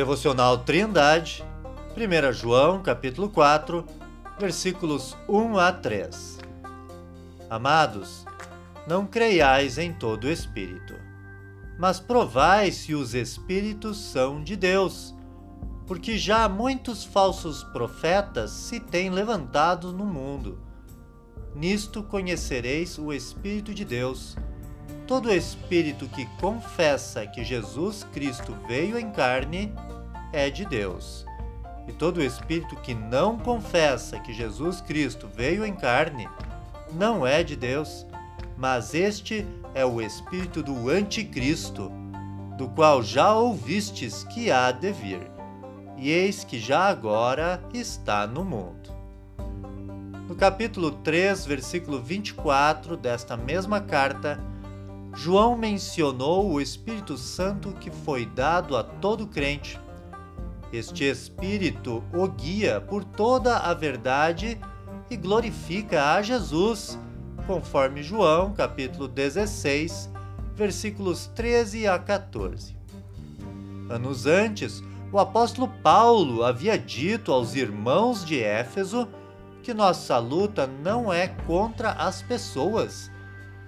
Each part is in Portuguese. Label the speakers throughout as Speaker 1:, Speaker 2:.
Speaker 1: Devocional Trindade, 1 João, capítulo 4, versículos 1 a 3. Amados, não creiais em todo espírito, mas provai se os espíritos são de Deus, porque já muitos falsos profetas se têm levantado no mundo. Nisto conhecereis o Espírito de Deus. Todo espírito que confessa que Jesus Cristo veio em carne é de Deus. E todo espírito que não confessa que Jesus Cristo veio em carne não é de Deus, mas este é o espírito do Anticristo, do qual já ouvistes que há de vir, e eis que já agora está no mundo. No capítulo 3, versículo 24 desta mesma carta, João mencionou o Espírito Santo que foi dado a todo crente. Este Espírito o guia por toda a verdade e glorifica a Jesus, conforme João, capítulo 16, versículos 13 a 14. Anos antes, o apóstolo Paulo havia dito aos irmãos de Éfeso que nossa luta não é contra as pessoas,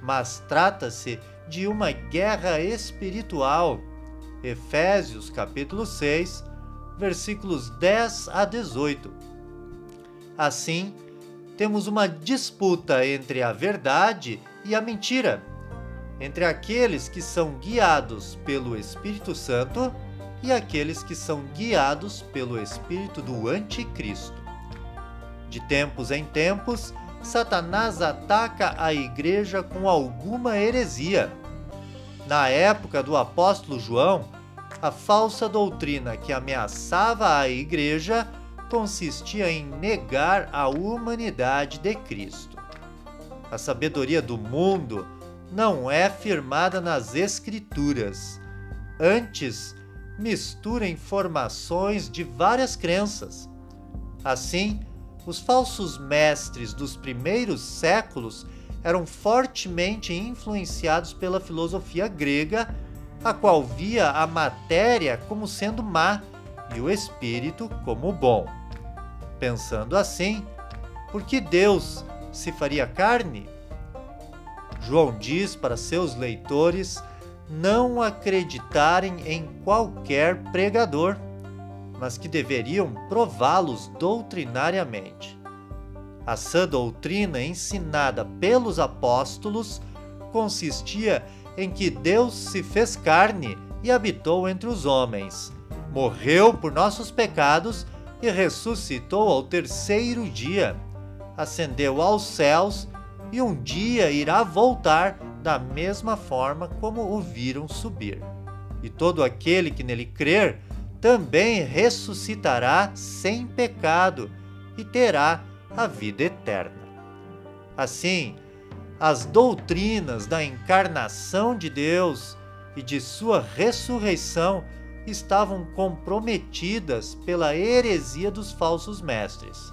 Speaker 1: mas trata-se de uma guerra espiritual. Efésios capítulo 6, versículos 10 a 18. Assim, temos uma disputa entre a verdade e a mentira, entre aqueles que são guiados pelo Espírito Santo e aqueles que são guiados pelo espírito do Anticristo. De tempos em tempos, Satanás ataca a igreja com alguma heresia na época do apóstolo João, a falsa doutrina que ameaçava a igreja consistia em negar a humanidade de Cristo. A sabedoria do mundo não é firmada nas Escrituras. Antes, mistura informações de várias crenças. Assim, os falsos mestres dos primeiros séculos eram fortemente influenciados pela filosofia grega, a qual via a matéria como sendo má e o espírito como bom. Pensando assim, por que Deus se faria carne? João diz para seus leitores não acreditarem em qualquer pregador, mas que deveriam prová-los doutrinariamente. A sã doutrina ensinada pelos apóstolos consistia em que Deus se fez carne e habitou entre os homens, morreu por nossos pecados e ressuscitou ao terceiro dia, ascendeu aos céus e um dia irá voltar da mesma forma como o viram subir. E todo aquele que nele crer também ressuscitará sem pecado e terá a vida eterna. Assim, as doutrinas da encarnação de Deus e de sua ressurreição estavam comprometidas pela heresia dos falsos mestres.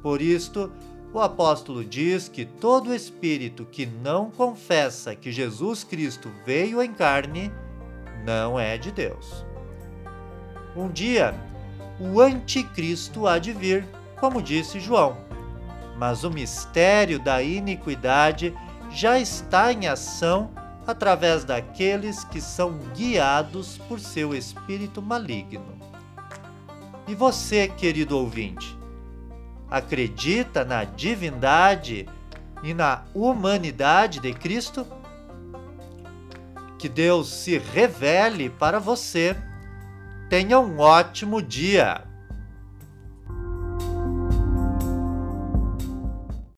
Speaker 1: Por isto, o apóstolo diz que todo espírito que não confessa que Jesus Cristo veio em carne não é de Deus. Um dia, o anticristo há de vir como disse João. Mas o mistério da iniquidade já está em ação através daqueles que são guiados por seu espírito maligno. E você, querido ouvinte, acredita na divindade e na humanidade de Cristo? Que Deus se revele para você. Tenha um ótimo dia!